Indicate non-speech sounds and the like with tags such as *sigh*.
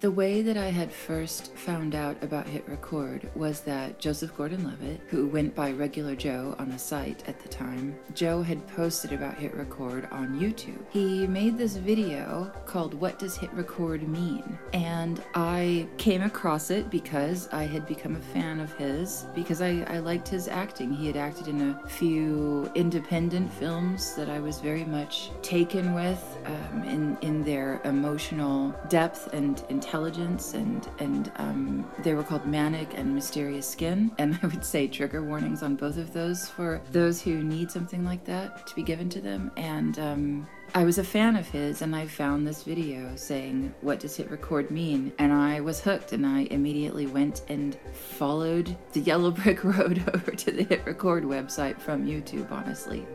The way that I had first found out about Hit Record was that Joseph Gordon Levitt, who went by Regular Joe on the site at the time, Joe had posted about Hit Record on YouTube. He made this video called What Does Hit Record Mean? And I came across it because I had become a fan of his, because I, I liked his acting. He had acted in a few independent films that I was very much taken with um, in, in their emotional depth and intelligence intelligence and and um, they were called manic and mysterious skin and i would say trigger warnings on both of those for those who need something like that to be given to them and um, I was a fan of his and I found this video saying, What does hit record mean? And I was hooked and I immediately went and followed the yellow brick *laughs* road over to the hit record website from YouTube, honestly.